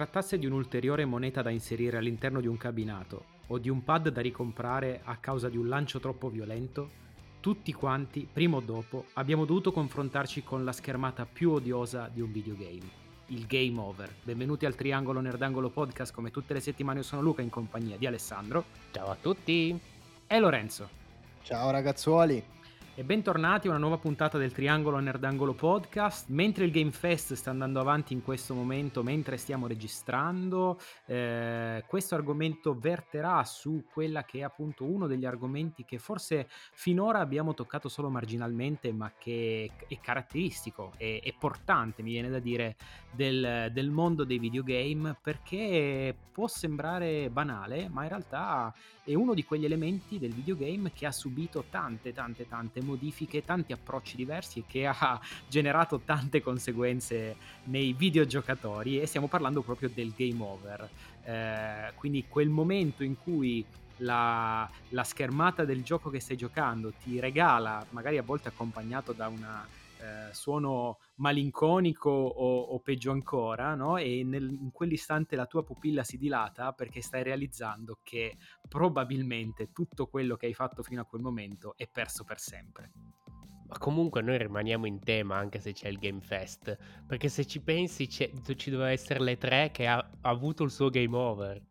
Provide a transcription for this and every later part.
trattasse di un'ulteriore moneta da inserire all'interno di un cabinato o di un pad da ricomprare a causa di un lancio troppo violento, tutti quanti, prima o dopo, abbiamo dovuto confrontarci con la schermata più odiosa di un videogame. Il game over. Benvenuti al Triangolo Nerdangolo Podcast, come tutte le settimane io sono Luca in compagnia di Alessandro. Ciao a tutti! E Lorenzo. Ciao ragazzuoli! E bentornati a una nuova puntata del Triangolo Nerdangolo Podcast. Mentre il Game Fest sta andando avanti in questo momento, mentre stiamo registrando, eh, questo argomento verterà su quella che è appunto uno degli argomenti che forse finora abbiamo toccato solo marginalmente, ma che è caratteristico e portante, mi viene da dire, del, del mondo dei videogame, perché può sembrare banale, ma in realtà è uno di quegli elementi del videogame che ha subito tante, tante, tante modifiche, tanti approcci diversi e che ha generato tante conseguenze nei videogiocatori e stiamo parlando proprio del game over. Eh, quindi quel momento in cui la, la, schermata del gioco che stai giocando ti regala, magari a volte accompagnato da un eh, suono malinconico o, o peggio ancora, no? e nel, in quell'istante la tua pupilla si dilata perché stai realizzando che probabilmente tutto quello che hai fatto fino a quel momento è perso per sempre. Ma comunque noi rimaniamo in tema anche se c'è il Game Fest, perché se ci pensi ci doveva essere le tre che ha, ha avuto il suo game over.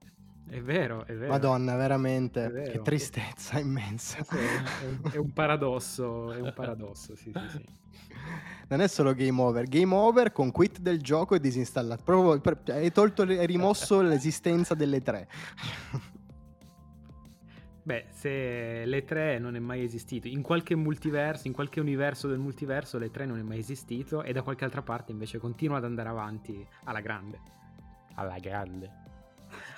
È vero, è vero. Madonna, veramente, vero. che tristezza immensa. Sì, è, un, è, un, paradosso, è un paradosso, sì, sì, sì. Non è solo game over, game over con quit del gioco e disinstallato. Proprio per, cioè, hai tolto, hai rimosso l'esistenza delle tre. Beh, se le tre non è mai esistito, in qualche multiverso, in qualche universo del multiverso, le tre non è mai esistito e da qualche altra parte invece continua ad andare avanti alla grande. Alla grande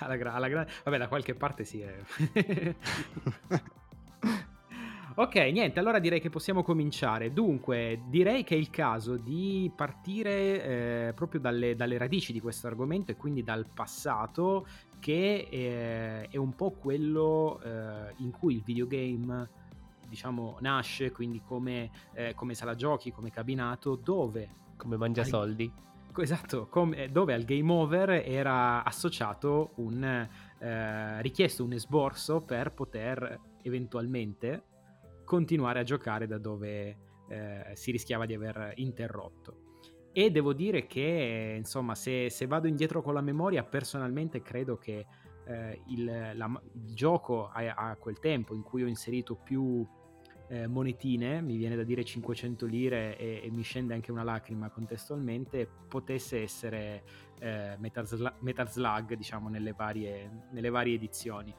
alla, gra- alla grande. Vabbè, da qualche parte sì. È... ok, niente, allora direi che possiamo cominciare. Dunque, direi che è il caso di partire eh, proprio dalle, dalle, radici di questo argomento e quindi dal passato, che eh, è un po' quello eh, in cui il videogame diciamo nasce, quindi come, eh, come sala giochi, come cabinato, dove... Come mangia soldi Esatto, come, dove al game over era associato un eh, richiesto un esborso per poter eventualmente continuare a giocare da dove eh, si rischiava di aver interrotto. E devo dire che, insomma, se, se vado indietro con la memoria, personalmente credo che eh, il, la, il, gioco a, a quel tempo in cui ho inserito più eh, monetine, mi viene da dire 500 lire e, e, mi scende anche una lacrima contestualmente, potesse essere eh, Metal, Metal, Slug, diciamo, nelle varie, nelle varie edizioni.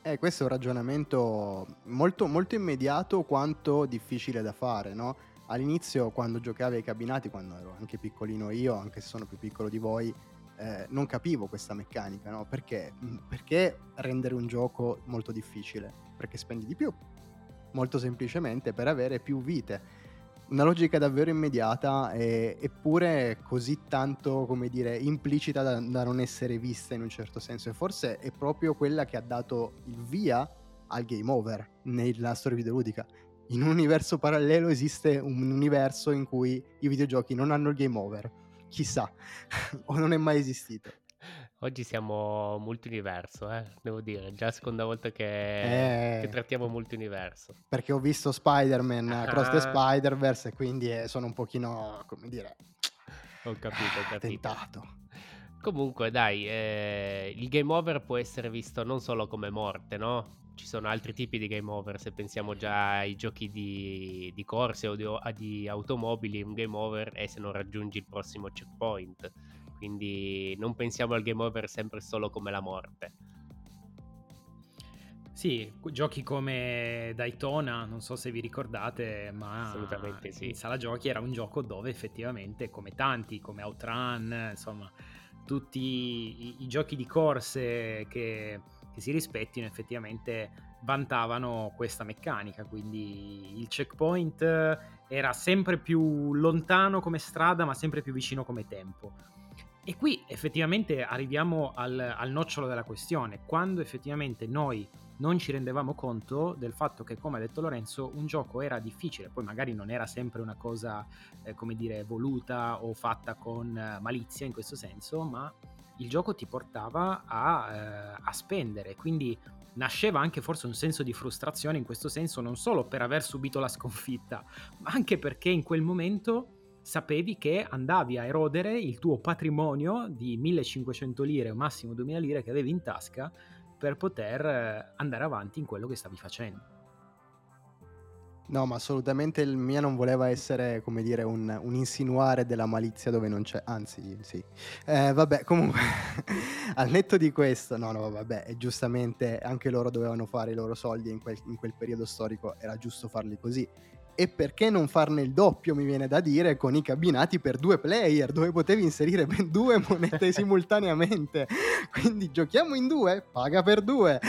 Eh, questo è un ragionamento molto, molto immediato quanto difficile da fare, no? All'inizio, quando giocavi ai cabinati, quando ero anche piccolino io, anche se sono più piccolo di voi, eh, non capivo questa meccanica, no? Perché? Mm, perché rendere un gioco molto difficile? Perché spendi di più, molto semplicemente per avere più vite. Una logica davvero immediata e, eppure così tanto, come dire, implicita da, da non essere vista in un certo senso. E forse è proprio quella che ha dato il via al game over nella storia videoludica. In un universo parallelo esiste un universo in cui i videogiochi non hanno il game over chissà, o non è mai esistito. Oggi siamo multiuniverso, eh? devo dire, già la seconda volta che, eh, che trattiamo multiuniverso. Perché ho visto Spider-Man ah. Cross the Spider-Verse e quindi eh, sono un pochino, come dire, ho capito, ho capito. tentato. Comunque, dai, eh, il game over può essere visto non solo come morte, no? Ci sono altri tipi di game over, se pensiamo già ai giochi di, di corse o di, di, automobili, un game over è se non raggiungi il prossimo checkpoint. Quindi non pensiamo al game over sempre solo come la morte. Sì, giochi come Daytona, non so se vi ricordate, ma Assolutamente sì. in sala giochi era un gioco dove effettivamente, come tanti, come Outrun, insomma, tutti i, i giochi di corse che che si rispettino effettivamente vantavano questa meccanica, quindi il checkpoint era sempre più lontano come strada ma sempre più vicino come tempo. E qui effettivamente arriviamo al, al nocciolo della questione, quando effettivamente noi non ci rendevamo conto del fatto che, come ha detto Lorenzo, un gioco era difficile, poi magari non era sempre una cosa, eh, come dire, voluta o fatta con eh, malizia in questo senso, ma il gioco ti portava a, eh, a spendere, quindi nasceva anche forse un senso di frustrazione in questo senso, non solo per aver subito la sconfitta, ma anche perché in quel momento sapevi che andavi a erodere il tuo patrimonio di 1500 lire o massimo 2000 lire che avevi in tasca per poter eh, andare avanti in quello che stavi facendo. No, ma assolutamente il mio non voleva essere, come dire, un, un insinuare della malizia dove non c'è, anzi, sì. Eh, vabbè, comunque, al netto di questo, no, no, vabbè, giustamente anche loro dovevano fare i loro soldi in quel, in quel periodo storico, era giusto farli così e perché non farne il doppio, mi viene da dire, con i cabinati per due player, dove potevi inserire ben due monete simultaneamente. Quindi giochiamo in due, paga per due.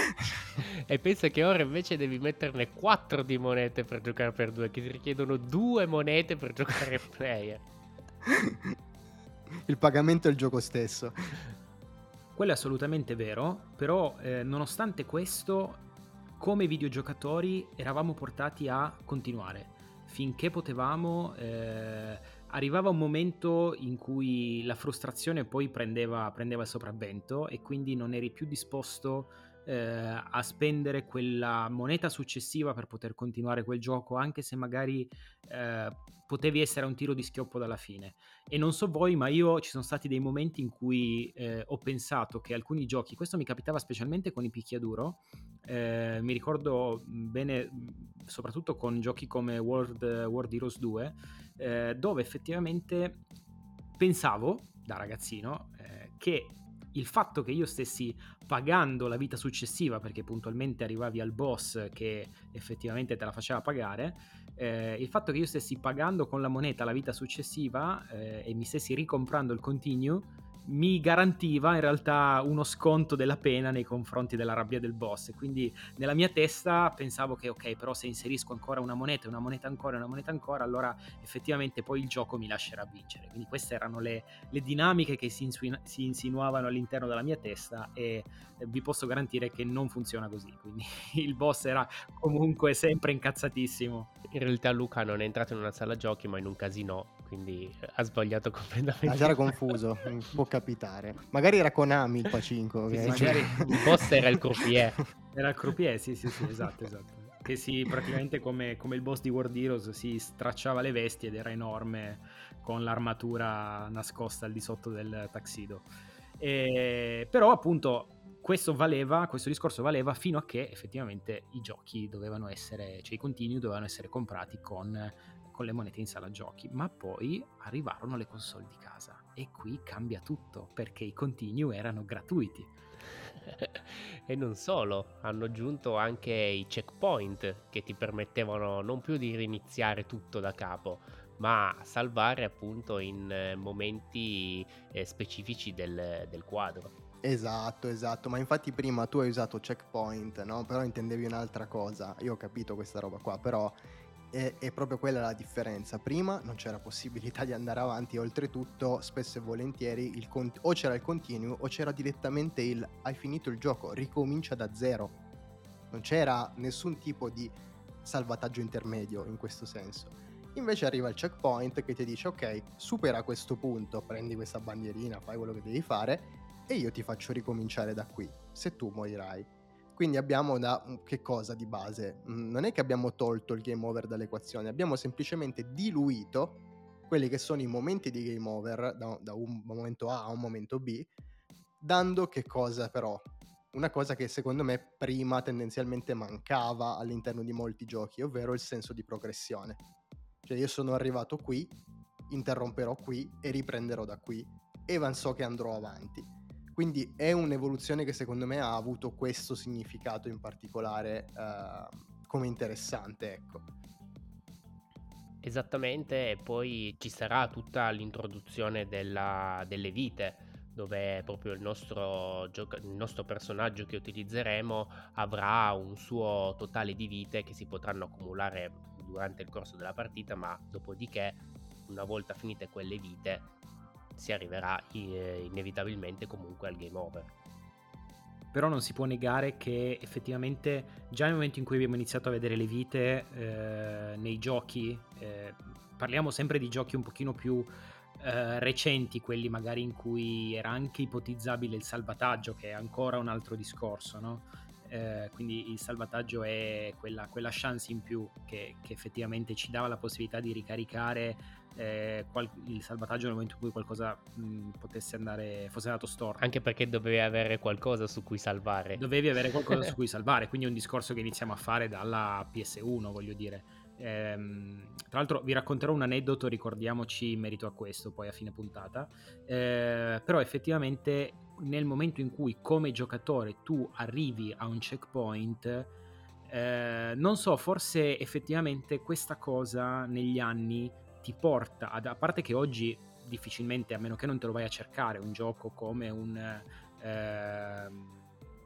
E pensa che ora invece devi metterne quattro di monete per giocare per due, che ti richiedono due monete per giocare player. il pagamento è il gioco stesso. Quello è assolutamente vero, però eh, nonostante questo, come videogiocatori eravamo portati a continuare finché potevamo, eh, arrivava un momento in cui la frustrazione poi prendeva, prendeva il sopravvento e quindi non eri più disposto eh, a spendere quella moneta successiva per poter continuare quel gioco, anche se magari eh, potevi essere a un tiro di schioppo dalla fine. E non so voi, ma io ci sono stati dei momenti in cui eh, ho pensato che alcuni giochi, questo mi capitava specialmente con i picchiaduro, eh, mi ricordo bene soprattutto con giochi come World, World Heroes 2, eh, dove effettivamente pensavo da ragazzino eh, che il fatto che io stessi pagando la vita successiva perché puntualmente arrivavi al boss che effettivamente te la faceva pagare eh, il fatto che io stessi pagando con la moneta la vita successiva eh, e mi stessi ricomprando il continue mi garantiva in realtà uno sconto della pena nei confronti della rabbia del boss. Quindi nella mia testa pensavo che ok, però se inserisco ancora una moneta, una moneta ancora, una moneta ancora, allora effettivamente poi il gioco mi lascerà vincere. Quindi queste erano le, le dinamiche che si, insinu- si, insinuavano all'interno della mia testa e eh, vi posso garantire che non funziona così. Quindi il boss era comunque sempre incazzatissimo. In realtà Luca non è entrato in una sala giochi ma in un casino, quindi ha sbagliato completamente. Ah, era confuso, può capitare. Magari era Konami il Pacinco. Sì, sì, magari il boss era il croupier. Era il croupier, sì, sì, sì, esatto, esatto. Che si praticamente come, come il boss di World Heroes si stracciava le vesti ed era enorme con l'armatura nascosta al di sotto del taxido. E, però appunto questo valeva, questo discorso valeva fino a che effettivamente i giochi dovevano essere, cioè i continui dovevano essere comprati con, con le monete in sala giochi, ma poi arrivarono le console di casa e qui cambia tutto perché i continue erano gratuiti. e non solo, hanno aggiunto anche i checkpoint che ti permettevano non più di riniziare tutto da capo, ma salvare appunto in eh, momenti eh, specifici del, del quadro. Esatto, esatto, ma infatti prima tu hai usato checkpoint, no? Però intendevi un'altra cosa. Io ho capito questa roba qua, però è, è, proprio quella la differenza. Prima non c'era possibilità di andare avanti, oltretutto spesso e volentieri il con- o c'era il continuo o c'era direttamente il hai finito il gioco, ricomincia da zero. Non c'era nessun tipo di salvataggio intermedio in questo senso. Invece arriva il checkpoint che ti dice ok, supera questo punto, prendi questa bandierina, fai quello che devi fare e io ti faccio ricominciare da qui, se tu morirai. Quindi abbiamo da che cosa di base? Mm, non è che abbiamo tolto il game over dall'equazione, abbiamo semplicemente diluito quelli che sono i momenti di game over da, da un momento A a un momento B, dando che cosa però? Una cosa che secondo me prima tendenzialmente mancava all'interno di molti giochi, ovvero il senso di progressione. Cioè io sono arrivato qui, interromperò qui e riprenderò da qui e so che andrò avanti quindi è un'evoluzione che secondo me ha avuto questo significato in particolare eh, come interessante, ecco. Esattamente, e poi ci sarà tutta l'introduzione della, delle vite, dove proprio il nostro, gioca- il nostro personaggio che utilizzeremo avrà un suo totale di vite che si potranno accumulare durante il corso della partita, ma dopodiché, una volta finite quelle vite, si arriverà eh, inevitabilmente comunque al game over. Però non si può negare che effettivamente già nel momento in cui abbiamo iniziato a vedere le vite eh, nei giochi, eh, parliamo sempre di giochi un pochino più eh, recenti, quelli magari in cui era anche ipotizzabile il salvataggio, che è ancora un altro discorso, no? Eh, quindi il salvataggio è quella, quella chance in più che, che, effettivamente ci dava la possibilità di ricaricare eh, qual- il salvataggio nel momento in cui qualcosa mh, potesse andare, fosse andato storto. Anche perché dovevi avere qualcosa su cui salvare. Dovevi avere qualcosa su cui salvare, quindi è un discorso che iniziamo a fare dalla PS1, voglio dire. Ehm, tra l'altro vi racconterò un aneddoto, ricordiamoci in merito a questo poi a fine puntata, eh, però effettivamente nel momento in cui come giocatore tu arrivi a un checkpoint, eh, non so, forse effettivamente questa cosa negli anni ti porta, ad, a parte che oggi difficilmente, a meno che non te lo vai a cercare, un gioco come un... Eh,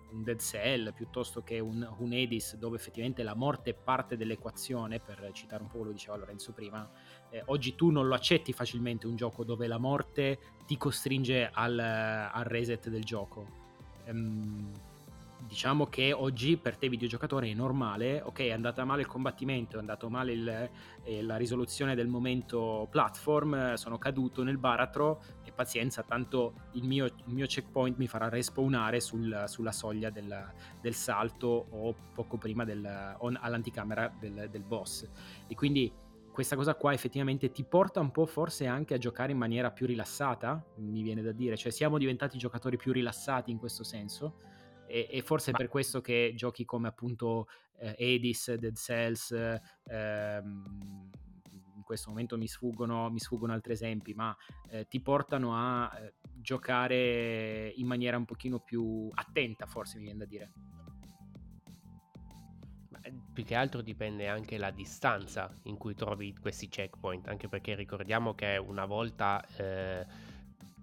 un Dead Cell piuttosto che un, un Edis dove effettivamente la morte è parte dell'equazione, per citare un po' quello che diceva Lorenzo prima, eh, oggi tu non lo accetti facilmente un gioco dove la morte ti costringe al, al reset del gioco. Ehm, diciamo che oggi per te videogiocatore è normale, ok è andata male il combattimento, è andato male il, eh, la risoluzione del momento platform, sono caduto nel baratro e pazienza, tanto il mio, il mio checkpoint mi farà respawnare sul, sulla soglia del, del, salto o poco prima del, on, all'anticamera del, del boss. E quindi questa cosa qua effettivamente ti porta un po' forse anche a giocare in maniera più rilassata, mi viene da dire, cioè siamo diventati giocatori più rilassati in questo senso e, e forse Ma... è per questo che giochi come appunto eh, Edis, Dead Cells, ehm, in questo momento mi sfuggono, mi sfuggono altri esempi, ma eh, ti portano a eh, giocare in maniera un pochino più attenta, forse mi viene da dire. Eh, più che altro dipende anche la distanza in cui trovi questi checkpoint, anche perché ricordiamo che una volta eh,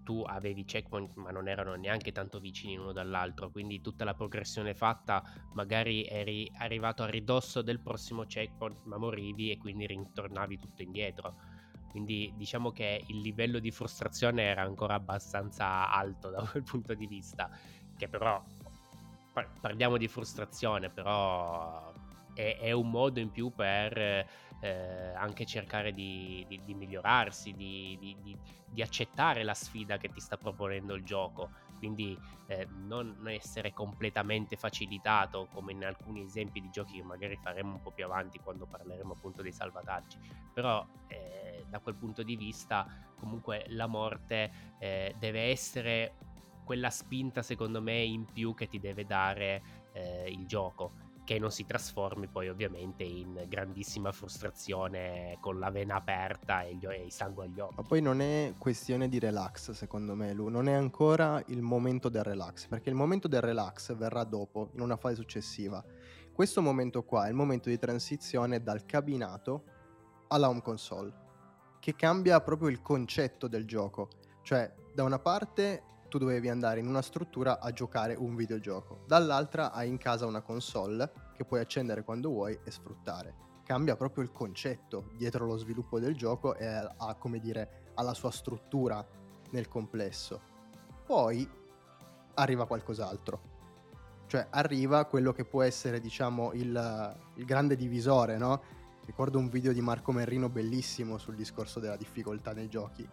tu avevi checkpoint ma non erano neanche tanto vicini l'uno dall'altro, quindi tutta la progressione fatta magari eri arrivato a ridosso del prossimo checkpoint ma morivi e quindi ritornavi tutto indietro. Quindi diciamo che il livello di frustrazione era ancora abbastanza alto da quel punto di vista, che però parliamo di frustrazione, però è, è un modo in più per eh, anche cercare di, di, di migliorarsi, di, di, accettare la sfida che ti sta proponendo il gioco. Quindi eh, non essere completamente facilitato come in alcuni esempi di giochi che magari faremo un po' più avanti quando parleremo appunto dei salvataggi. Però eh, da quel punto di vista comunque la morte eh, deve essere quella spinta secondo me in più che ti deve dare eh, il gioco che non si trasformi poi ovviamente in grandissima frustrazione con la vena aperta e, gli, il sangue agli occhi. Ma poi non è questione di relax secondo me Lu, non è ancora il momento del relax, perché il momento del relax verrà dopo, in una fase successiva. Questo momento qua è il momento di transizione dal cabinato alla home console, che cambia proprio il concetto del gioco. Cioè, da una parte tu dovevi andare in una struttura a giocare un videogioco, dall'altra hai in casa una console che puoi accendere quando vuoi e sfruttare. Cambia proprio il concetto dietro lo sviluppo del gioco e ha, come dire, alla sua struttura nel complesso. Poi arriva qualcos'altro. Cioè arriva quello che può essere, diciamo, il, il grande divisore, no? Ricordo un video di Marco Merrino bellissimo sul discorso della difficoltà nei giochi.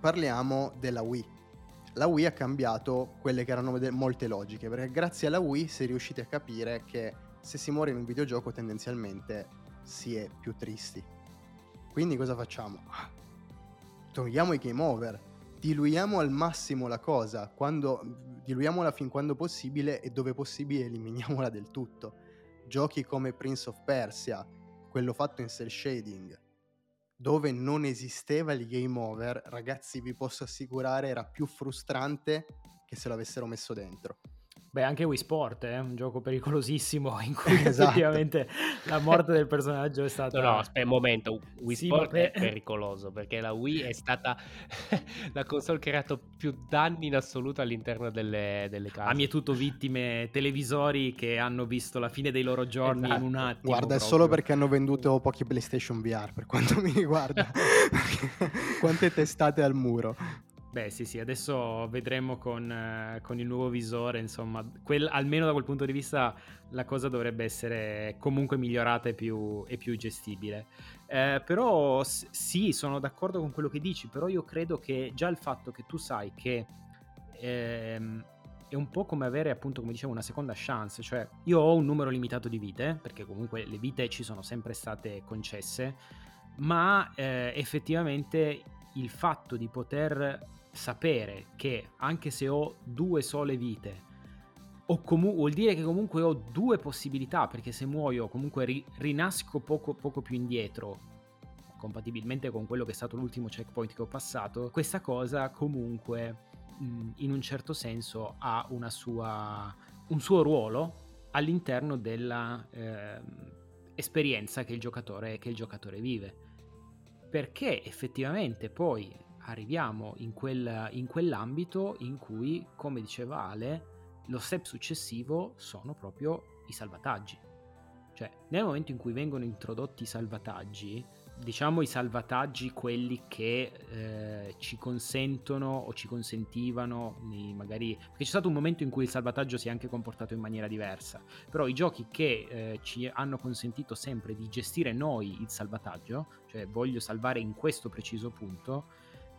Parliamo della Wii la Wii ha cambiato quelle che erano molte logiche, perché grazie alla Wii si è riusciti a capire che se si muore in un videogioco tendenzialmente si è più tristi. Quindi cosa facciamo? Togliamo i game over, diluiamo al massimo la cosa, quando, diluiamola fin quando possibile e dove possibile eliminiamola del tutto. Giochi come Prince of Persia, quello fatto in cell shading, dove non esisteva il game over, ragazzi, vi posso assicurare era più frustrante che se l'avessero messo dentro. Beh, anche Wii Sport è eh? un gioco pericolosissimo in cui esatto. effettivamente la morte del personaggio è stata... No, no, aspetta un momento, Wii sì, Sport per... è pericoloso perché la Wii è stata la console che ha creato più danni in assoluto all'interno delle, delle case. Ha mietuto vittime televisori che hanno visto la fine dei loro giorni esatto. in un attimo. Guarda, proprio. è solo perché hanno venduto pochi PlayStation VR per quanto mi riguarda. Quante testate al muro. Beh, sì, sì, adesso vedremo con, eh, con il nuovo visore, insomma, quel, almeno da quel punto di vista la cosa dovrebbe essere comunque migliorata e più, e più gestibile. Eh, però s- sì, sono d'accordo con quello che dici, però io credo che già il fatto che tu sai che ehm, è un po' come avere, appunto, come dicevo, una seconda chance, cioè io ho un numero limitato di vite, perché comunque le vite ci sono sempre state concesse, ma eh, effettivamente il fatto di poter sapere che anche se ho due sole vite, comu- vuol dire che comunque ho due possibilità, perché se muoio comunque ri- rinasco poco, poco più indietro, compatibilmente con quello che è stato l'ultimo checkpoint che ho passato, questa cosa comunque mh, in un certo senso ha sua, un suo ruolo all'interno della eh, esperienza che che il giocatore vive. Perché effettivamente poi arriviamo in, quel, in quell'ambito in cui, come diceva Ale, lo step successivo sono proprio i salvataggi. Cioè, nel momento in cui vengono introdotti i salvataggi, diciamo i salvataggi quelli che eh, ci consentono o ci consentivano magari perché c'è stato un momento in cui il salvataggio si è anche comportato in maniera diversa però i giochi che eh, ci hanno consentito sempre di gestire noi il salvataggio cioè voglio salvare in questo preciso punto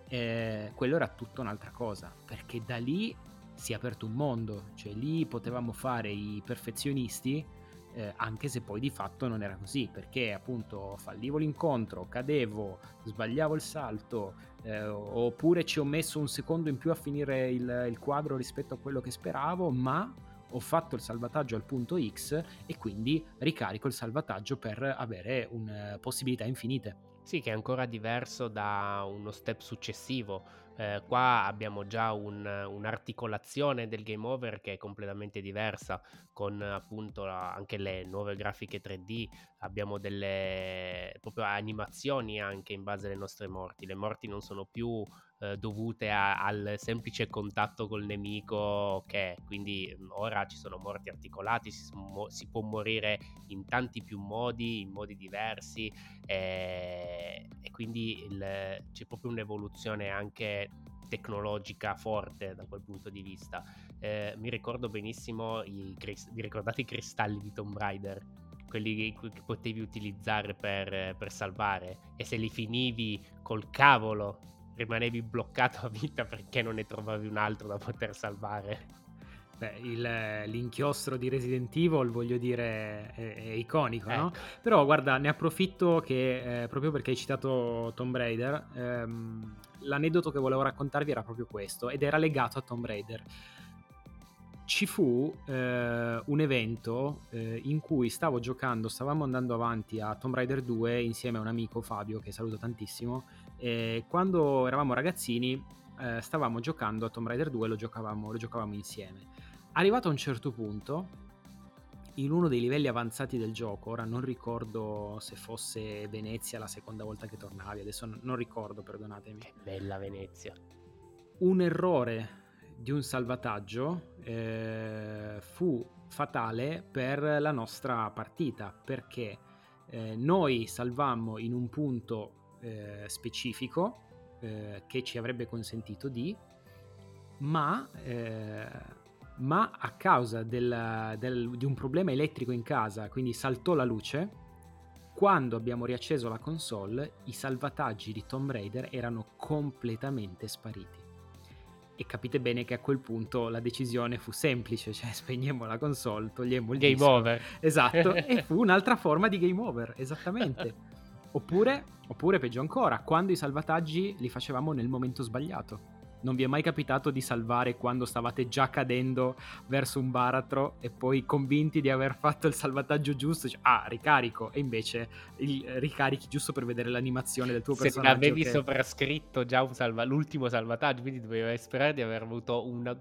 eh, quello era tutta un'altra cosa, perché da lì si è aperto un mondo, cioè lì potevamo fare i perfezionisti, eh, anche se poi di fatto non era così, perché appunto fallivo l'incontro, cadevo, sbagliavo il salto, eh, oppure ci ho messo un secondo in più a finire il, il quadro rispetto a quello che speravo, ma ho fatto il salvataggio al punto X e quindi ricarico il salvataggio per avere un, uh, possibilità infinite. Sì, che è ancora diverso da uno step successivo. Eh, qua abbiamo già un, un'articolazione del game over che è completamente diversa, con appunto anche le nuove grafiche 3D, abbiamo delle proprio animazioni anche in base alle nostre morti. Le morti non sono più eh, dovute a, al semplice contatto col nemico che è. Quindi mm, ora ci sono morti articolati, si, si, può morire in tanti più modi, in modi diversi e, e quindi il, c'è proprio un'evoluzione anche tecnologica forte da quel punto di vista. Eh, mi ricordo benissimo i, vi ricordate i cristalli di Tomb Raider? quelli che potevi utilizzare per, per, salvare e se li finivi col cavolo rimanevi bloccato a vita perché non ne trovavi un altro da poter salvare. Beh, il, l'inchiostro di Resident Evil, voglio dire, è, è iconico, ecco. no? Però guarda, ne approfitto che eh, proprio perché hai citato Tomb Raider, ehm, l'aneddoto che volevo raccontarvi era proprio questo ed era legato a Tomb Raider. Ci fu eh, un evento eh, in cui stavo giocando, stavamo andando avanti a Tomb Raider 2 insieme a un amico Fabio, che saluto tantissimo, e quando eravamo ragazzini eh, stavamo giocando a Tomb Raider 2 e lo giocavamo, lo giocavamo insieme. Arrivato a un certo punto, in uno dei livelli avanzati del gioco, ora non ricordo se fosse Venezia la seconda volta che tornavi, adesso non ricordo, perdonatemi. Che bella Venezia. Un errore di un salvataggio eh, fu fatale per la nostra partita perché eh, noi salvammo in un punto eh, specifico eh, che ci avrebbe consentito di, ma, eh, ma a causa del, del, di un problema elettrico in casa, quindi saltò la luce, quando abbiamo riacceso la console i salvataggi di Tomb Raider erano completamente spariti. E capite bene che a quel punto la decisione fu semplice, cioè spegnemmo la console, togliemmo il game disco. over. Esatto, e fu un'altra forma di game over, esattamente. Oppure, oppure, peggio ancora, quando i salvataggi li facevamo nel momento sbagliato. Non vi è mai capitato di salvare quando stavate già cadendo verso un baratro e poi convinti di aver fatto il salvataggio giusto, cioè, ah, ricarico, e invece il, ricarichi giusto per vedere l'animazione del tuo Se personaggio. Se avevi che... sovrascritto già un salva- l'ultimo salvataggio, quindi dovevi sperare di aver avuto un,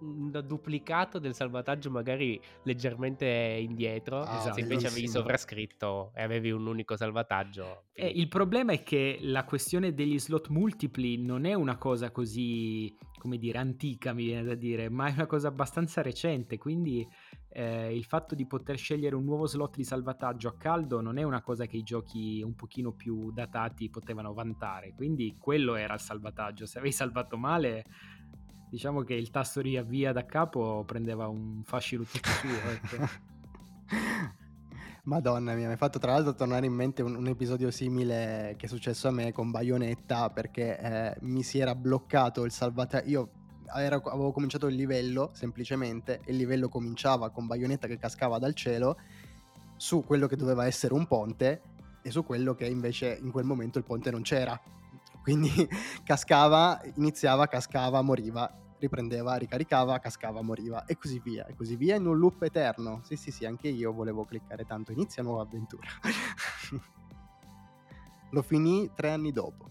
un duplicato del salvataggio magari leggermente indietro, ah, esatto, se invece avevi sovrascritto e avevi un unico salvataggio. Eh, il problema è che la questione degli slot multipli non è una cosa così come dire, antica, mi viene da dire, ma è una cosa abbastanza recente, quindi eh, il fatto di poter scegliere un nuovo slot di salvataggio a caldo non è una cosa che i giochi un pochino più datati potevano vantare, quindi quello era il salvataggio, se avevi salvato male diciamo che il tasto riavvia da capo prendeva un fascino tutto suo. Ecco. Madonna mia, mi hai fatto tra l'altro tornare in mente un, un, episodio simile che è successo a me con Bayonetta perché eh, mi si era bloccato il salvataggio. Io era, avevo cominciato il livello semplicemente e il livello cominciava con Bayonetta che cascava dal cielo su quello che doveva essere un ponte e su quello che invece in quel momento il ponte non c'era. Quindi cascava, iniziava, cascava, moriva riprendeva, ricaricava, cascava, moriva e così via, e così via in un loop eterno. Sì, sì, sì, anche io volevo cliccare tanto, inizia nuova avventura. Lo finì tre anni dopo.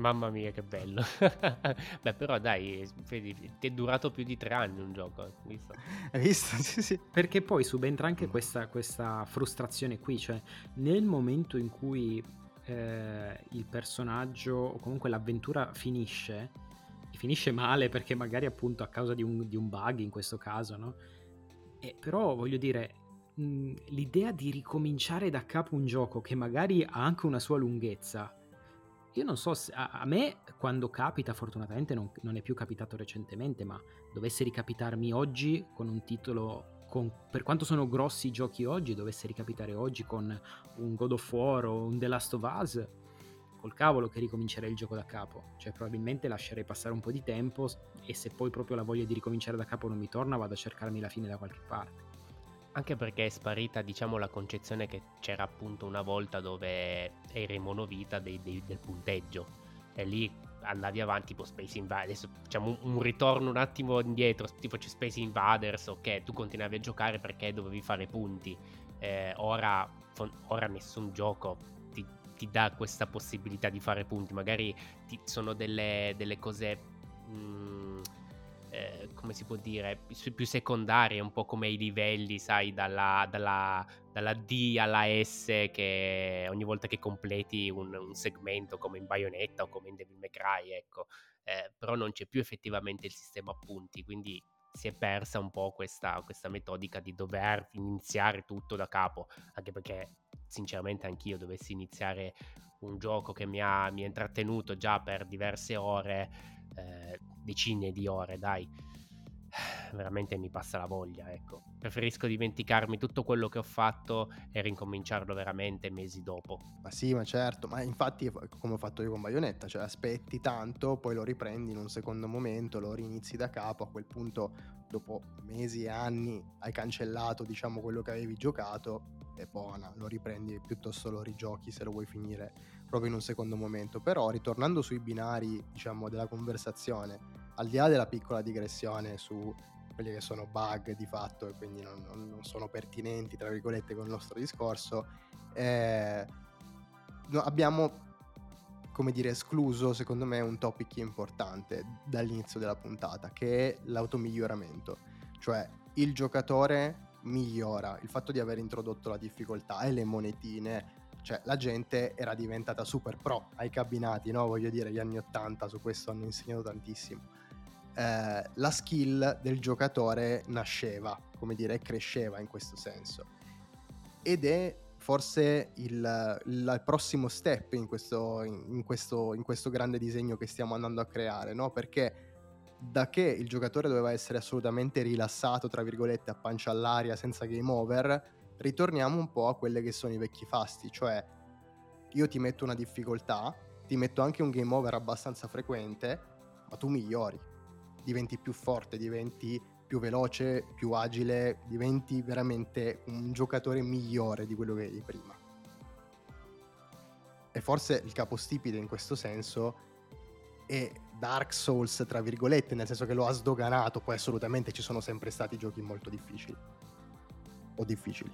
Mamma mia, che bello. Beh, però dai, vedi, ti è durato più di tre anni un gioco. Visto? Hai visto? Sì, sì. Perché poi subentra anche mm. questa, questa frustrazione qui, cioè nel momento in cui eh, il personaggio o comunque l'avventura finisce, finisce male perché magari appunto a causa di un, di un bug in questo caso, no? E però voglio dire, mh, l'idea di ricominciare da capo un gioco che magari ha anche una sua lunghezza, io non so se a, a me quando capita, fortunatamente non, non, è più capitato recentemente, ma dovesse ricapitarmi oggi con un titolo con, per quanto sono grossi i giochi oggi, dovesse ricapitare oggi con un God of War o un The Last of Us, col cavolo che ricomincerei il gioco da capo. Cioè, probabilmente lascerei passare un po' di tempo e se poi proprio la voglia di ricominciare da capo non mi torna, vado a cercarmi la fine da qualche parte. Anche perché è sparita, diciamo, la concezione che c'era appunto una volta dove eri monovita dei, dei, del punteggio. E lì andavi avanti tipo Space Invaders. Adesso facciamo un, un, ritorno un attimo indietro, tipo c'è Space Invaders, ok, tu continuavi a giocare perché dovevi fare punti. Eh, ora, ora nessun gioco ti dà questa possibilità di fare punti. Magari ti, sono delle, delle cose. Mh, mm, eh, come si può dire, più secondarie, un po' come i livelli, sai, dalla, dalla, dalla D alla S, che ogni volta che completi un, un, segmento come in Bayonetta o come in Devil May Cry, ecco, eh, però non c'è più effettivamente il sistema punti, quindi si è persa un po' questa, questa metodica di dover iniziare tutto da capo, anche perché sinceramente anch'io dovessi iniziare un gioco che mi ha, mi ha intrattenuto già per diverse ore, eh, decine di ore, dai veramente mi passa la voglia, ecco. Preferisco dimenticarmi tutto quello che ho fatto e rincominciarlo veramente mesi dopo. Ma sì, ma certo, ma infatti come ho fatto io con Bayonetta, cioè aspetti tanto, poi lo riprendi in un secondo momento, lo rinizi da capo, a quel punto dopo mesi e anni hai cancellato, diciamo, quello che avevi giocato è buona, lo riprendi piuttosto lo rigiochi se lo vuoi finire proprio in un secondo momento. Però ritornando sui binari, diciamo, della conversazione, al di là della piccola digressione su quelli che sono bug di fatto e quindi non, non, sono pertinenti, tra virgolette, con il nostro discorso, eh, no, abbiamo come dire, escluso secondo me un topic importante dall'inizio della puntata, che è l'automiglioramento. Cioè il giocatore migliora, il fatto di aver introdotto la difficoltà e le monetine, cioè la gente era diventata super pro ai cabinati, no? Voglio dire, gli anni 80 su questo hanno insegnato tantissimo. Eh, la skill del giocatore nasceva, come dire, cresceva in questo senso. Ed è forse il, il prossimo step in questo, in, questo, in questo, grande disegno che stiamo andando a creare, no? Perché da che il giocatore doveva essere assolutamente rilassato, tra virgolette, a pancia all'aria, senza game over, ritorniamo un po' a quelli che sono i vecchi fasti, cioè io ti metto una difficoltà, ti metto anche un game over abbastanza frequente, ma tu migliori, diventi più forte, diventi più veloce, più agile, diventi veramente un giocatore migliore di quello che eri prima. E forse il capostipite in questo senso e Dark Souls, tra virgolette, nel senso che lo ha sdoganato, poi assolutamente ci sono sempre stati giochi molto difficili. O difficili.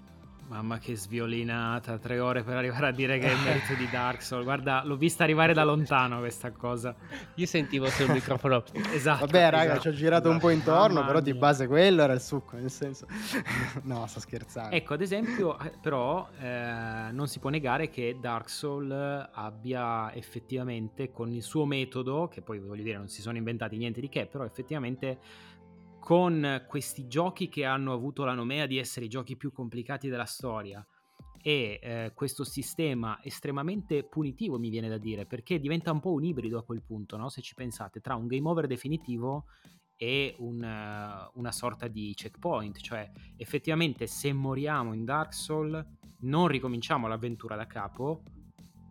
Mamma che sviolinata, tre ore per arrivare a dire che è il merito di Dark Souls. Guarda, l'ho vista arrivare da lontano questa cosa. Io sentivo sul microfono. esatto. Vabbè, raga, esatto. ci ho girato un po' intorno, Mamma però di base quello era il succo, nel senso... no, sto scherzando. Ecco, ad esempio, eh, però, eh, non si può negare che Dark Souls abbia effettivamente, con il suo metodo, che poi voglio dire non si sono inventati niente di che, però effettivamente con questi giochi che hanno avuto la nomea di essere i giochi più complicati della storia e eh, questo sistema estremamente punitivo mi viene da dire perché diventa un po' un ibrido a quel punto no? se ci pensate tra un game over definitivo e un, eh, una sorta di checkpoint cioè effettivamente se moriamo in Dark Souls non ricominciamo l'avventura da capo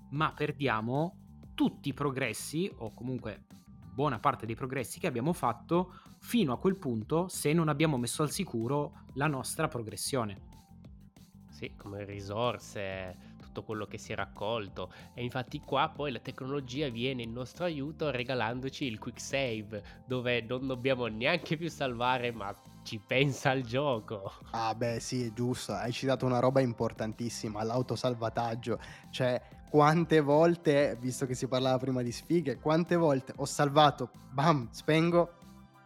ma perdiamo tutti i progressi o comunque buona parte dei progressi che abbiamo fatto fino a quel punto se non abbiamo messo al sicuro la nostra progressione. Sì, come risorse, tutto quello che si è raccolto. E infatti qua poi la tecnologia viene in nostro aiuto regalandoci il quick save, dove non dobbiamo neanche più salvare, ma ci pensa il gioco. Ah beh sì, è giusto, hai citato una roba importantissima, l'autosalvataggio. Cioè, quante volte, visto che si parlava prima di sfighe, quante volte ho salvato, bam, spengo,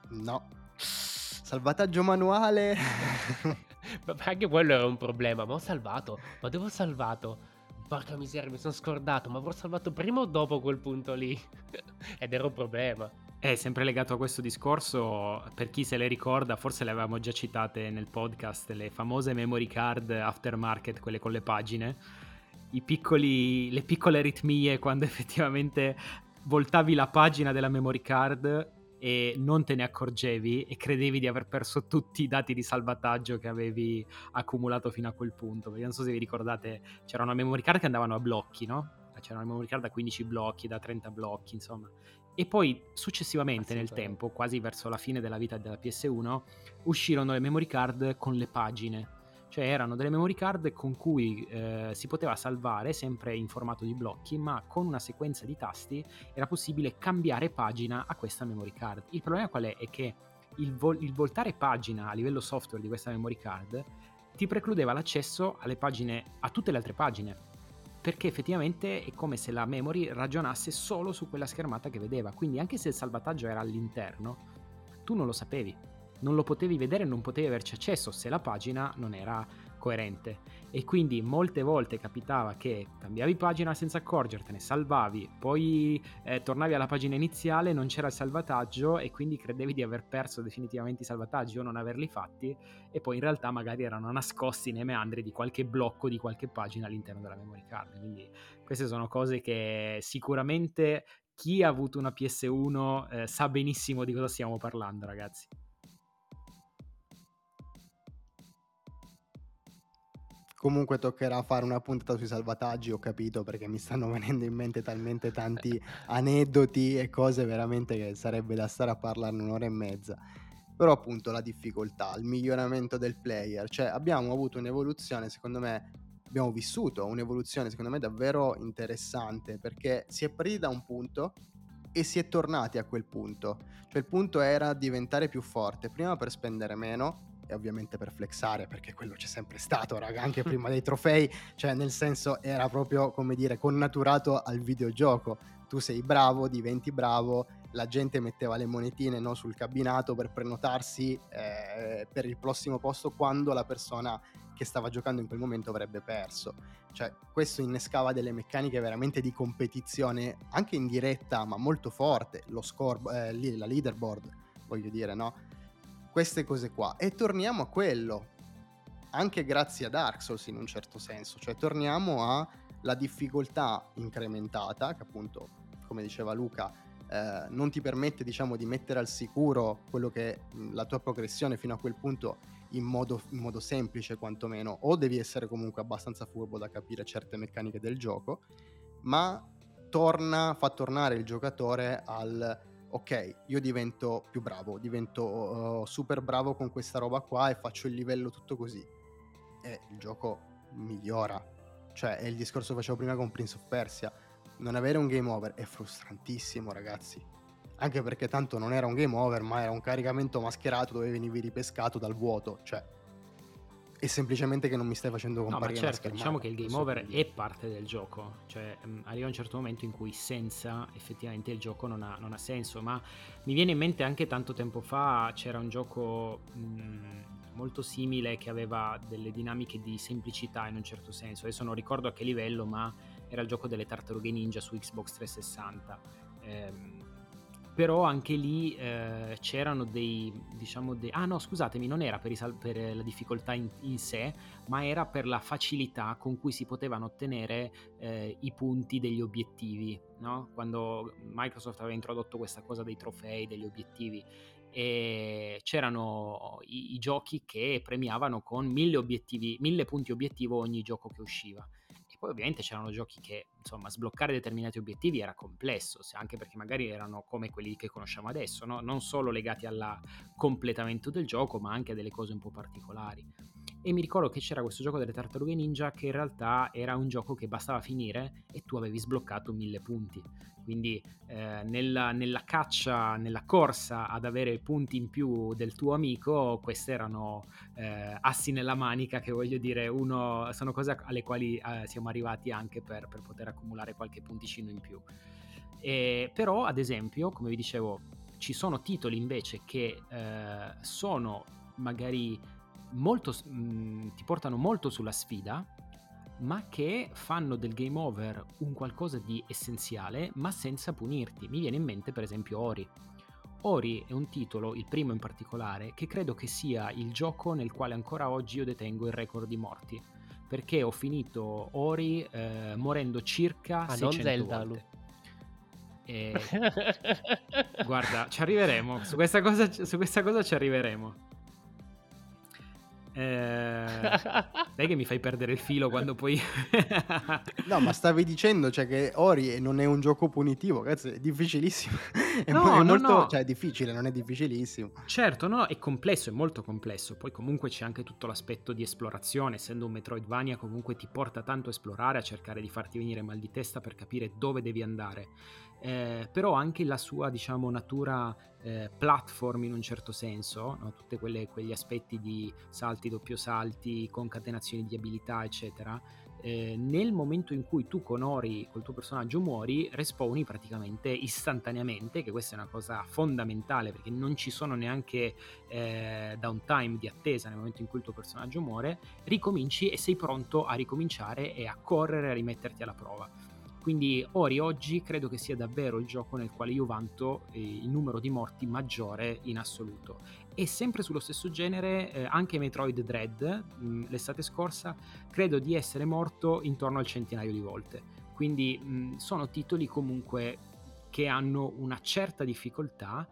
no. Salvataggio manuale. Ma anche quello era un problema. Ma ho salvato. Ma dove ho salvato? Porca miseria, mi sono scordato. Ma avrò salvato prima o dopo quel punto lì? Ed era un problema. È sempre legato a questo discorso, per chi se le ricorda, forse le avevamo già citate nel podcast, le famose memory card aftermarket, quelle con le pagine, i piccoli, le piccole aritmie quando effettivamente voltavi la pagina della memory card e non te ne accorgevi e credevi di aver perso tutti i dati di salvataggio che avevi accumulato fino a quel punto. Perché non so se vi ricordate, c'era una memory card che andavano a blocchi, no? C'era una memory card da 15 blocchi, da 30 blocchi, insomma. E poi successivamente nel Assolutamente. tempo, quasi verso la fine della vita della PS1, uscirono le memory card con le pagine. Cioè erano delle memory card con cui eh, si poteva salvare sempre in formato di blocchi, ma con una sequenza di tasti era possibile cambiare pagina a questa memory card. Il problema qual è? È che il, vol- il voltare pagina a livello software di questa memory card ti precludeva l'accesso alle pagine, a tutte le altre pagine. Perché effettivamente è come se la memory ragionasse solo su quella schermata che vedeva. Quindi anche se il salvataggio era all'interno, tu non lo sapevi. Non lo potevi vedere, non potevi averci accesso se la pagina non era coerente. E quindi molte volte capitava che cambiavi pagina senza accorgertene, salvavi, poi eh, tornavi alla pagina iniziale, non c'era il salvataggio e quindi credevi di aver perso definitivamente i salvataggi o non averli fatti e poi in realtà magari erano nascosti nei meandri di qualche blocco di qualche pagina all'interno della memory card. Quindi queste sono cose che sicuramente chi ha avuto una PS1 eh, sa benissimo di cosa stiamo parlando, ragazzi. Comunque toccherà fare una puntata sui salvataggi, ho capito, perché mi stanno venendo in mente talmente tanti aneddoti e cose veramente che sarebbe da stare a parlarne un'ora e mezza. Però appunto la difficoltà, il miglioramento del player, cioè abbiamo avuto un'evoluzione, secondo me, abbiamo vissuto un'evoluzione secondo me davvero interessante perché si è partiti da un punto e si è tornati a quel punto. Cioè il punto era diventare più forte, prima per spendere meno e ovviamente per flexare perché quello c'è sempre stato, raga, anche prima dei trofei, cioè nel senso era proprio come dire connaturato al videogioco. Tu sei bravo, diventi bravo, la gente metteva le monetine no, sul cabinato per prenotarsi eh, per il prossimo posto quando la persona che stava giocando in quel momento avrebbe perso. Cioè, questo innescava delle meccaniche veramente di competizione, anche in diretta, ma molto forte. Lo score, eh, la leaderboard, voglio dire, no? Queste cose qua. E torniamo a quello, anche grazie a Dark Souls in un certo senso. Cioè, torniamo alla difficoltà incrementata, che appunto, come diceva Luca, eh, non ti permette, diciamo, di mettere al sicuro quello che è la tua progressione fino a quel punto in modo, in modo, semplice quantomeno, o devi essere comunque abbastanza furbo da capire certe meccaniche del gioco, ma torna, fa tornare il giocatore al ok, io divento più bravo, divento uh, super bravo con questa roba qua e faccio il livello tutto così. E il gioco migliora. Cioè, è il discorso che facevo prima con Prince of Persia. Non avere un game over è frustrantissimo, ragazzi. Anche perché tanto non era un game over, ma era un caricamento mascherato dove venivi ripescato dal vuoto. Cioè, è semplicemente che non mi stai facendo comparire no, ma certo, diciamo che il game over è parte del gioco, cioè um, arriva un certo momento in cui senza effettivamente il gioco non ha, non ha, senso, ma mi viene in mente anche tanto tempo fa c'era un gioco mh, molto simile che aveva delle dinamiche di semplicità in un certo senso, adesso non ricordo a che livello, ma era il gioco delle tartarughe ninja su Xbox 360. Ehm, però anche lì eh, c'erano dei, diciamo, dei... Ah no, scusatemi, non era per, sal- per la difficoltà in, in, sé, ma era per la facilità con cui si potevano ottenere eh, i punti degli obiettivi, no? Quando Microsoft aveva introdotto questa cosa dei trofei, degli obiettivi, e c'erano i, i giochi che premiavano con mille, obiettivi, mille punti obiettivo ogni gioco che usciva. Poi ovviamente c'erano giochi che, insomma, sbloccare determinati obiettivi era complesso, anche perché magari erano come quelli che conosciamo adesso, no? non solo legati al completamento del gioco, ma anche a delle cose un po' particolari. E mi ricordo che c'era questo gioco delle tartarughe ninja che in realtà era un gioco che bastava finire e tu avevi sbloccato mille punti quindi eh, nella, nella, caccia, nella corsa ad avere punti in più del tuo amico, questi erano eh, assi nella manica che voglio dire, uno, sono cose alle quali eh, siamo arrivati anche per, per, poter accumulare qualche punticino in più. E, però, ad esempio, come vi dicevo, ci sono titoli invece che eh, sono magari molto, mh, mm, ti portano molto sulla sfida ma che fanno del game over un qualcosa di essenziale, ma senza punirti. Mi viene in mente per esempio Ori. Ori è un titolo, il primo in particolare, che credo che sia il gioco nel quale ancora oggi io detengo il record di morti. Perché ho finito Ori eh, morendo circa ah, 600 Zelda, volte. E... Guarda, ci arriveremo. Su questa, cosa, su questa cosa ci arriveremo. Eh, sai che mi fai perdere il filo quando poi... no, ma stavi dicendo cioè, che Ori non è un gioco punitivo, cazzo, è difficilissimo. è, no, è no, molto, no. Cioè, è difficile, non è difficilissimo. Certo, no, è complesso, è molto complesso. Poi comunque c'è anche tutto l'aspetto di esplorazione, essendo un Metroidvania comunque ti porta tanto a esplorare, a cercare di farti venire mal di testa per capire dove devi andare eh, però anche la sua diciamo natura eh, platform in un certo senso, no? tutti quegli aspetti di salti, doppio salti, concatenazioni di abilità eccetera, eh, nel momento in cui tu con Ori, col tuo personaggio muori, respawni praticamente istantaneamente, che questa è una cosa fondamentale perché non ci sono neanche eh, downtime di attesa nel momento in cui il tuo personaggio muore, ricominci e sei pronto a ricominciare e a correre a rimetterti alla prova. Quindi Ori oggi credo che sia davvero il gioco nel quale io vanto eh, il numero di morti maggiore in assoluto. E sempre sullo stesso genere, eh, anche Metroid Dread, mh, l'estate scorsa, credo di essere morto intorno al centinaio di volte. Quindi mh, sono titoli comunque che hanno una certa difficoltà,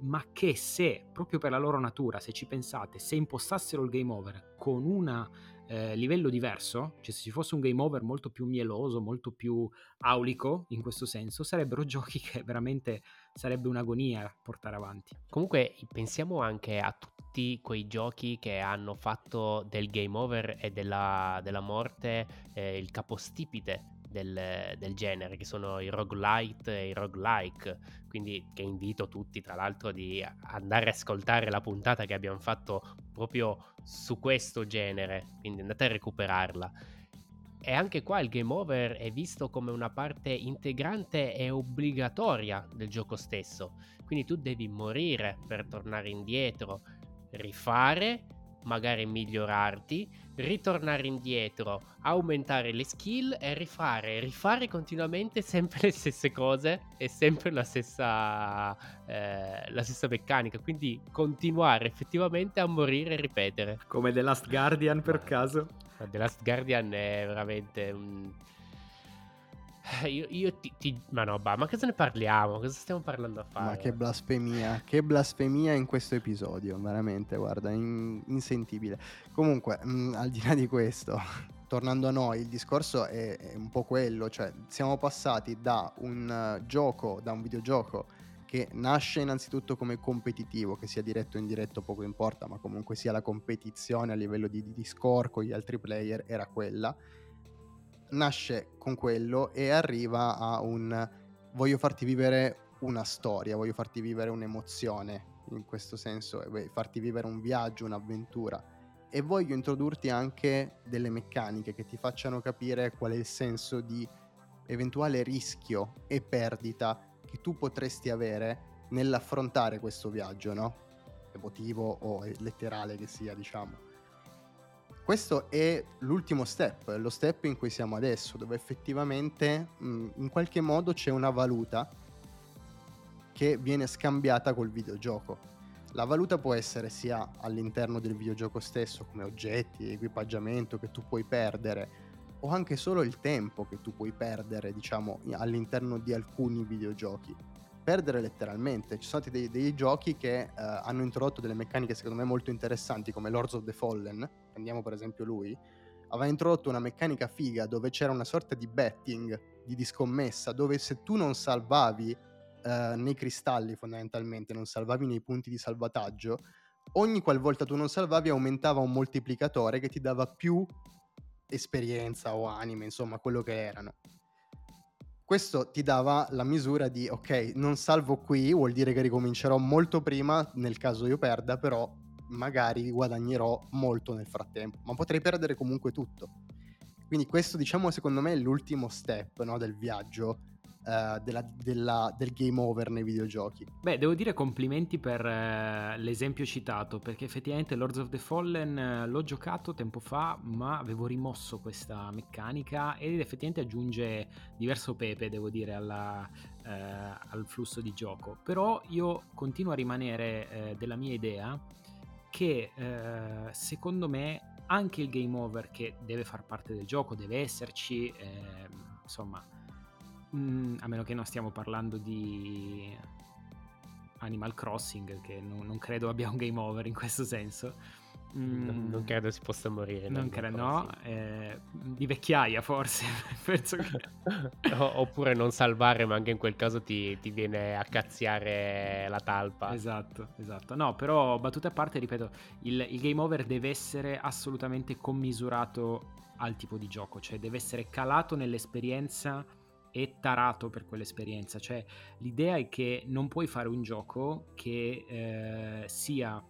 ma che se, proprio per la loro natura, se ci pensate, se impostassero il game over con una eh, livello diverso, cioè se ci fosse un game over molto più mieloso, molto più aulico in questo senso, sarebbero giochi che veramente sarebbe un'agonia portare avanti. Comunque pensiamo anche a tutti quei giochi che hanno fatto del game over e della, della morte eh, il capostipite del, del, genere, che sono i roguelite e i roguelike. Quindi che invito tutti, tra l'altro, di andare a ascoltare la puntata che abbiamo fatto proprio su questo genere. Quindi andate a recuperarla. E anche qua il game over è visto come una parte integrante e obbligatoria del gioco stesso. Quindi tu devi morire per tornare indietro, rifare magari migliorarti, ritornare indietro, aumentare le skill e rifare, rifare continuamente sempre le stesse cose e sempre la stessa, eh, la stessa meccanica. Quindi continuare effettivamente a morire e ripetere. Come The Last Guardian per caso? The Last Guardian è veramente un io, io ti, ti, Ma no, bah, ma cosa ne parliamo? Cosa stiamo parlando a fare? Ma che blasfemia, che blasfemia in questo episodio, veramente, guarda, in, insentibile. Comunque, mh, mm, al di là di questo, tornando a noi, il discorso è, è un po' quello, cioè siamo passati da un uh, gioco, da un videogioco che nasce innanzitutto come competitivo, che sia diretto o indiretto poco importa, ma comunque sia la competizione a livello di, di score con gli altri player era quella nasce con quello e arriva a un voglio farti vivere una storia, voglio farti vivere un'emozione in questo senso, farti vivere un viaggio, un'avventura e voglio introdurti anche delle meccaniche che ti facciano capire qual è il senso di eventuale rischio e perdita che tu potresti avere nell'affrontare questo viaggio, no? Emotivo o letterale che sia, diciamo. Questo è l'ultimo step, lo step in cui siamo adesso, dove effettivamente mh, in qualche modo c'è una valuta che viene scambiata col videogioco. La valuta può essere sia all'interno del videogioco stesso, come oggetti, equipaggiamento che tu puoi perdere, o anche solo il tempo che tu puoi perdere, diciamo, all'interno di alcuni videogiochi. Perdere letteralmente. Ci sono stati dei, dei giochi che uh, hanno introdotto delle meccaniche secondo me molto interessanti, come Lords of the Fallen, prendiamo per esempio lui, aveva introdotto una meccanica figa dove c'era una sorta di betting, di, di scommessa, dove se tu non salvavi uh, nei cristalli fondamentalmente, non salvavi nei punti di salvataggio, ogni qualvolta tu non salvavi aumentava un moltiplicatore che ti dava più esperienza o anime, insomma, quello che erano. Questo ti dava la misura di ok, non salvo qui, vuol dire che ricomincerò molto prima nel caso io perda, però magari guadagnerò molto nel frattempo, ma potrei perdere comunque tutto. Quindi questo diciamo secondo me è l'ultimo step no, del viaggio uh, della, della, del game over nei videogiochi. Beh, devo dire complimenti per uh, l'esempio citato, perché effettivamente Lords of the Fallen uh, l'ho giocato tempo fa, ma avevo rimosso questa meccanica ed effettivamente aggiunge diverso pepe, devo dire, alla, al flusso di gioco. Però io continuo a rimanere della mia idea che secondo me anche il game over che deve far parte del gioco, deve esserci, eh, insomma, Mm, a meno che non stiamo parlando di Animal Crossing, che non, non, credo abbia un game over in questo senso. Mm, non, credo si possa morire. Non credo, no. Eh, di vecchiaia forse. Penso che... Oppure non salvare, ma anche in quel caso ti, ti, viene a cazziare la talpa. Esatto, esatto. No, però battute a parte, ripeto, il, il game over deve essere assolutamente commisurato al tipo di gioco, cioè deve essere calato nell'esperienza e tarato per quell'esperienza. Cioè, l'idea è che non puoi fare un gioco che eh, sia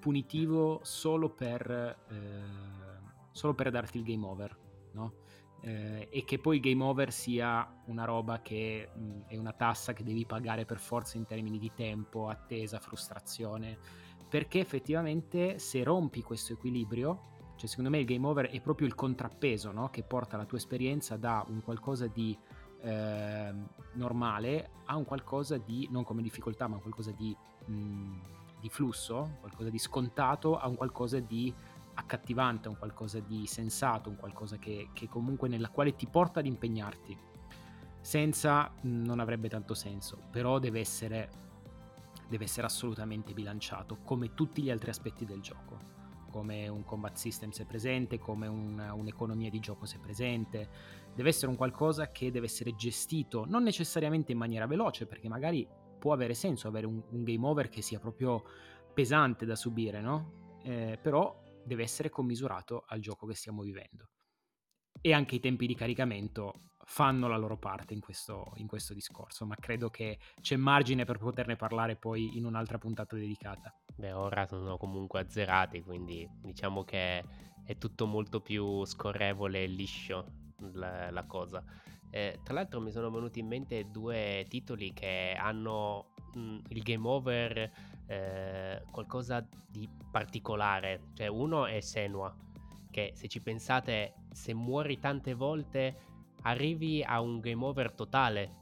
punitivo solo per, eh, solo per darti il game over, no? Eh, e che poi il game over sia una roba che mh, è una tassa che devi pagare per forza in termini di tempo, attesa, frustrazione, perché effettivamente se rompi questo equilibrio, cioè secondo me il game over è proprio il contrappeso no? che porta la tua esperienza da un qualcosa di eh, normale a un qualcosa di, non come difficoltà, ma qualcosa di, mh, di flusso, qualcosa di scontato, a un qualcosa di accattivante, un qualcosa di sensato, un qualcosa che, che comunque nella quale ti porta ad impegnarti. Senza mh, non avrebbe tanto senso, però deve essere, deve essere assolutamente bilanciato, come tutti gli altri aspetti del gioco come un combat system se presente, come un, un'economia di gioco se presente, deve essere un qualcosa che deve essere gestito non necessariamente in maniera veloce, perché magari può avere senso avere un, un game over che sia proprio pesante da subire, no? Eh, però deve essere commisurato al gioco che stiamo vivendo. E anche i tempi di caricamento fanno la loro parte in questo, in questo discorso, ma credo che c'è margine per poterne parlare poi in un'altra puntata dedicata. Beh, ora sono comunque azzerati, quindi diciamo che è tutto molto più scorrevole e liscio la, la cosa. Eh, tra l'altro mi sono venuti in mente due titoli che hanno mh, il game over eh, qualcosa di particolare. Cioè uno è Senua, che se ci pensate, se muori tante volte arrivi a un game over totale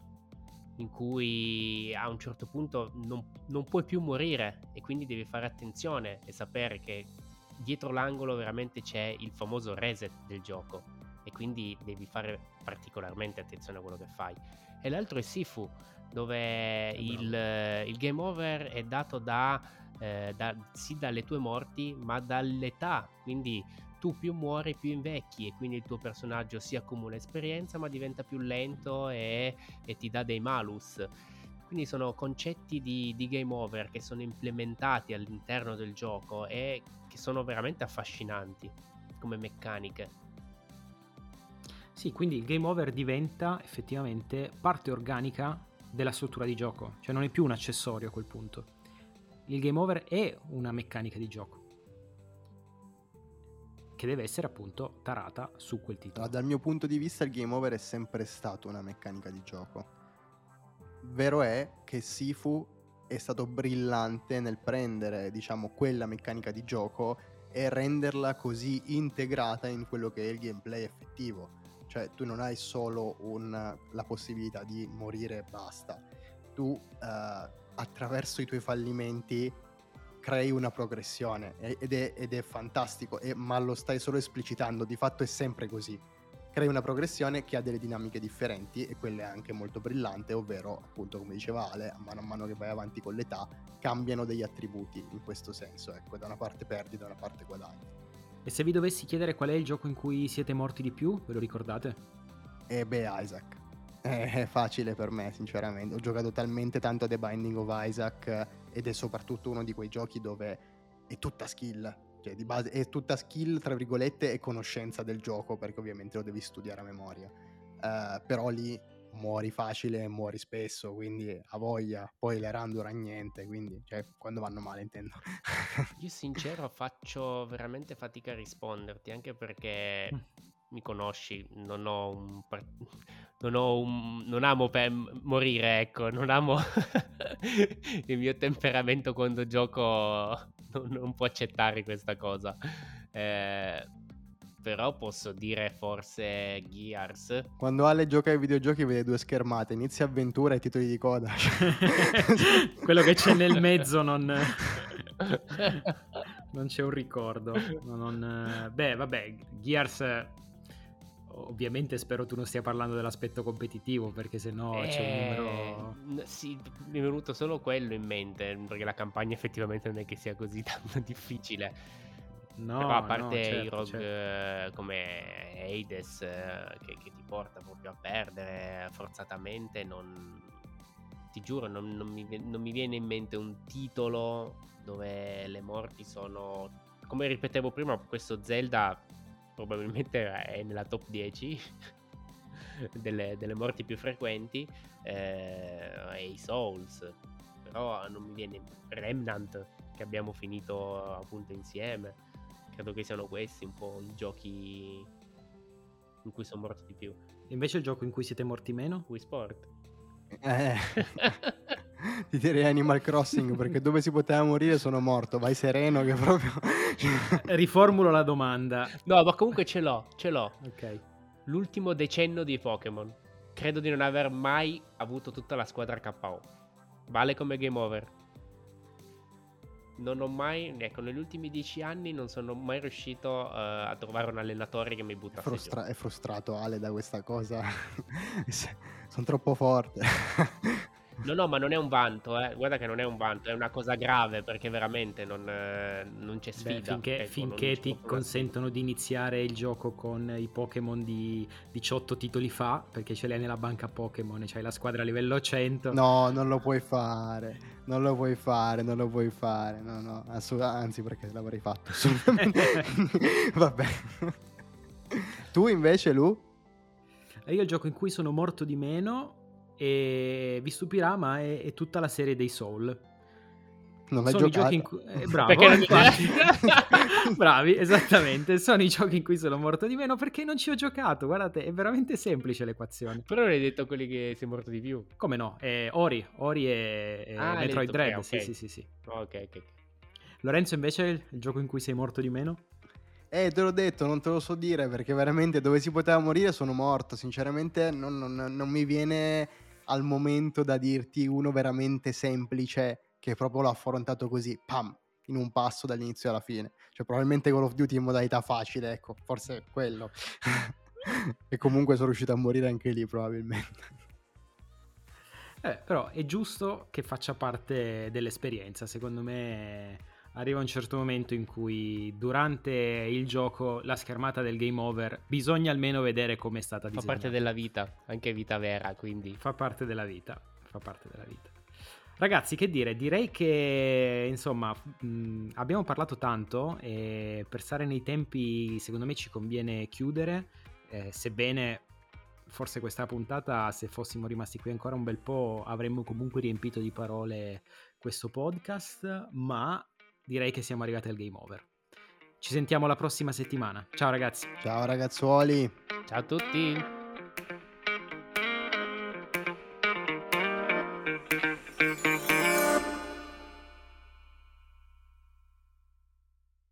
in cui a un certo punto non, non, puoi più morire e quindi devi fare attenzione e sapere che dietro l'angolo veramente c'è il famoso reset del gioco quindi devi fare particolarmente attenzione a quello che fai. E l'altro è Sifu, dove il, il, game over è dato da, eh, da, sì dalle tue morti, ma dall'età, quindi tu più muori più invecchi e quindi il tuo personaggio si accumula esperienza ma diventa più lento e, e ti dà dei malus. Quindi sono concetti di, di, game over che sono implementati all'interno del gioco e che sono veramente affascinanti come meccaniche. Sì, quindi il game over diventa effettivamente parte organica della struttura di gioco, cioè non è più un accessorio a quel punto. Il game over è una meccanica di gioco che deve essere appunto tarata su quel titolo. Allora, dal mio punto di vista il game over è sempre stato una meccanica di gioco. Vero è che Sifu è stato brillante nel prendere, diciamo, quella meccanica di gioco e renderla così integrata in quello che è il gameplay effettivo. Cioè, tu non hai solo un, la possibilità di morire e basta. Tu, eh, attraverso i tuoi fallimenti, crei una progressione ed è, ed è fantastico, e, ma lo stai solo esplicitando, di fatto è sempre così. Crei una progressione che ha delle dinamiche differenti e quelle anche molto brillanti, ovvero, appunto, come diceva Ale, a mano a mano che vai avanti con l'età, cambiano degli attributi in questo senso, ecco, da una parte perdi, da una parte guadagni. E se vi dovessi chiedere qual è il gioco in cui siete morti di più, ve lo ricordate? E beh, Isaac. È facile per me, sinceramente. Ho giocato talmente tanto a The Binding of Isaac ed è soprattutto uno di quei giochi dove è tutta skill. Cioè, di base è tutta skill, tra virgolette, e conoscenza del gioco, perché ovviamente lo devi studiare a memoria. Uh, però lì muori facile e muori spesso, quindi a voglia. Poi le run dura niente, quindi cioè, quando vanno male intendo. Io sincero faccio veramente fatica a risponderti, anche perché mm. mi conosci, non ho un... Non, ho un, non amo per morire, ecco, non amo il mio temperamento quando gioco non, non può accettare questa cosa. Eh, però posso dire forse Gears. Quando Ale gioca ai videogiochi vede due schermate, inizia avventura e titoli di coda. Quello che c'è nel mezzo non... non c'è un ricordo. Non... Beh, vabbè, Gears ovviamente spero tu non stia parlando dell'aspetto competitivo perché sennò eh, c'è un numero sì mi è venuto solo quello in mente perché la campagna effettivamente non è che sia così tanto difficile No, Però a parte no, certo, i rogue certo. come Hades eh, che, che, ti porta proprio a perdere forzatamente, non, ti giuro, non, non, mi, non mi viene in mente un titolo dove le morti sono... Come ripetevo prima, questo Zelda probabilmente è nella top 10 delle, delle, morti più frequenti eh, e i Souls però non mi viene Remnant che abbiamo finito appunto insieme Credo che siano questi un po' i giochi in cui sono morto di più. Invece il gioco in cui siete morti meno? Wii Sport. Eh. Ti direi Animal Crossing perché dove si poteva morire sono morto. Vai sereno che proprio... Riformulo la domanda. No, ma comunque ce l'ho, ce l'ho. Ok. L'ultimo decennio di Pokémon. Credo di non aver mai avuto tutta la squadra KO. Vale come game over non ho mai, ecco, negli ultimi dieci anni non sono mai riuscito uh, a trovare un allenatore che mi butta Frustra- È frustrato Ale da questa cosa. sono troppo forte. No, no, ma non è un vanto, eh. guarda che non è un vanto, è una cosa grave perché veramente non, eh, non c'è sfida. Beh, finché, ecco, finché ti consentono di iniziare il gioco con i Pokémon di 18 titoli fa, perché ce l'hai nella banca Pokémon e c'hai la squadra a livello 100. No, non lo puoi fare, non lo puoi fare, non lo puoi fare, no, no, assolut- anzi perché l'avrei fatto, Vabbè. tu invece, Lu? Io il gioco in cui sono morto di meno e vi stupirà, ma è, è tutta la serie dei Soul. Non l'hai sono giochi in cui... Eh, bravo, bravi, esattamente. Sono i giochi in cui sono morto di meno perché non ci ho giocato. Guardate, è veramente semplice l'equazione. Però non hai detto quelli che sei morto di più. Come no? È Ori, Ori e, ah, Metroid Dread. Okay, okay. Sì, sì, sì, sì. Ok, ok. Lorenzo, invece, il, il gioco in cui sei morto di meno? Eh, te l'ho detto, non te lo so dire perché veramente dove si poteva morire sono morto. Sinceramente, non, non, non mi viene al momento da dirti uno veramente semplice che proprio l'ho affrontato così, pam, in un passo dall'inizio alla fine. Cioè probabilmente Call of Duty in modalità facile, ecco, forse è quello. e comunque sono riuscito a morire anche lì probabilmente. Eh, però è giusto che faccia parte dell'esperienza, secondo me arriva un certo momento in cui durante il gioco la schermata del game over bisogna almeno vedere come è stata disegnata. Fa parte della vita, anche vita vera, quindi. Fa parte della vita, fa parte della vita. Ragazzi, che dire, direi che insomma mh, abbiamo parlato tanto e per stare nei tempi secondo me ci conviene chiudere, eh, sebbene forse questa puntata, se fossimo rimasti qui ancora un bel po', avremmo comunque riempito di parole questo podcast, ma direi che siamo arrivati al game over. Ci sentiamo la prossima settimana. Ciao ragazzi. Ciao ragazzuoli. Ciao a tutti.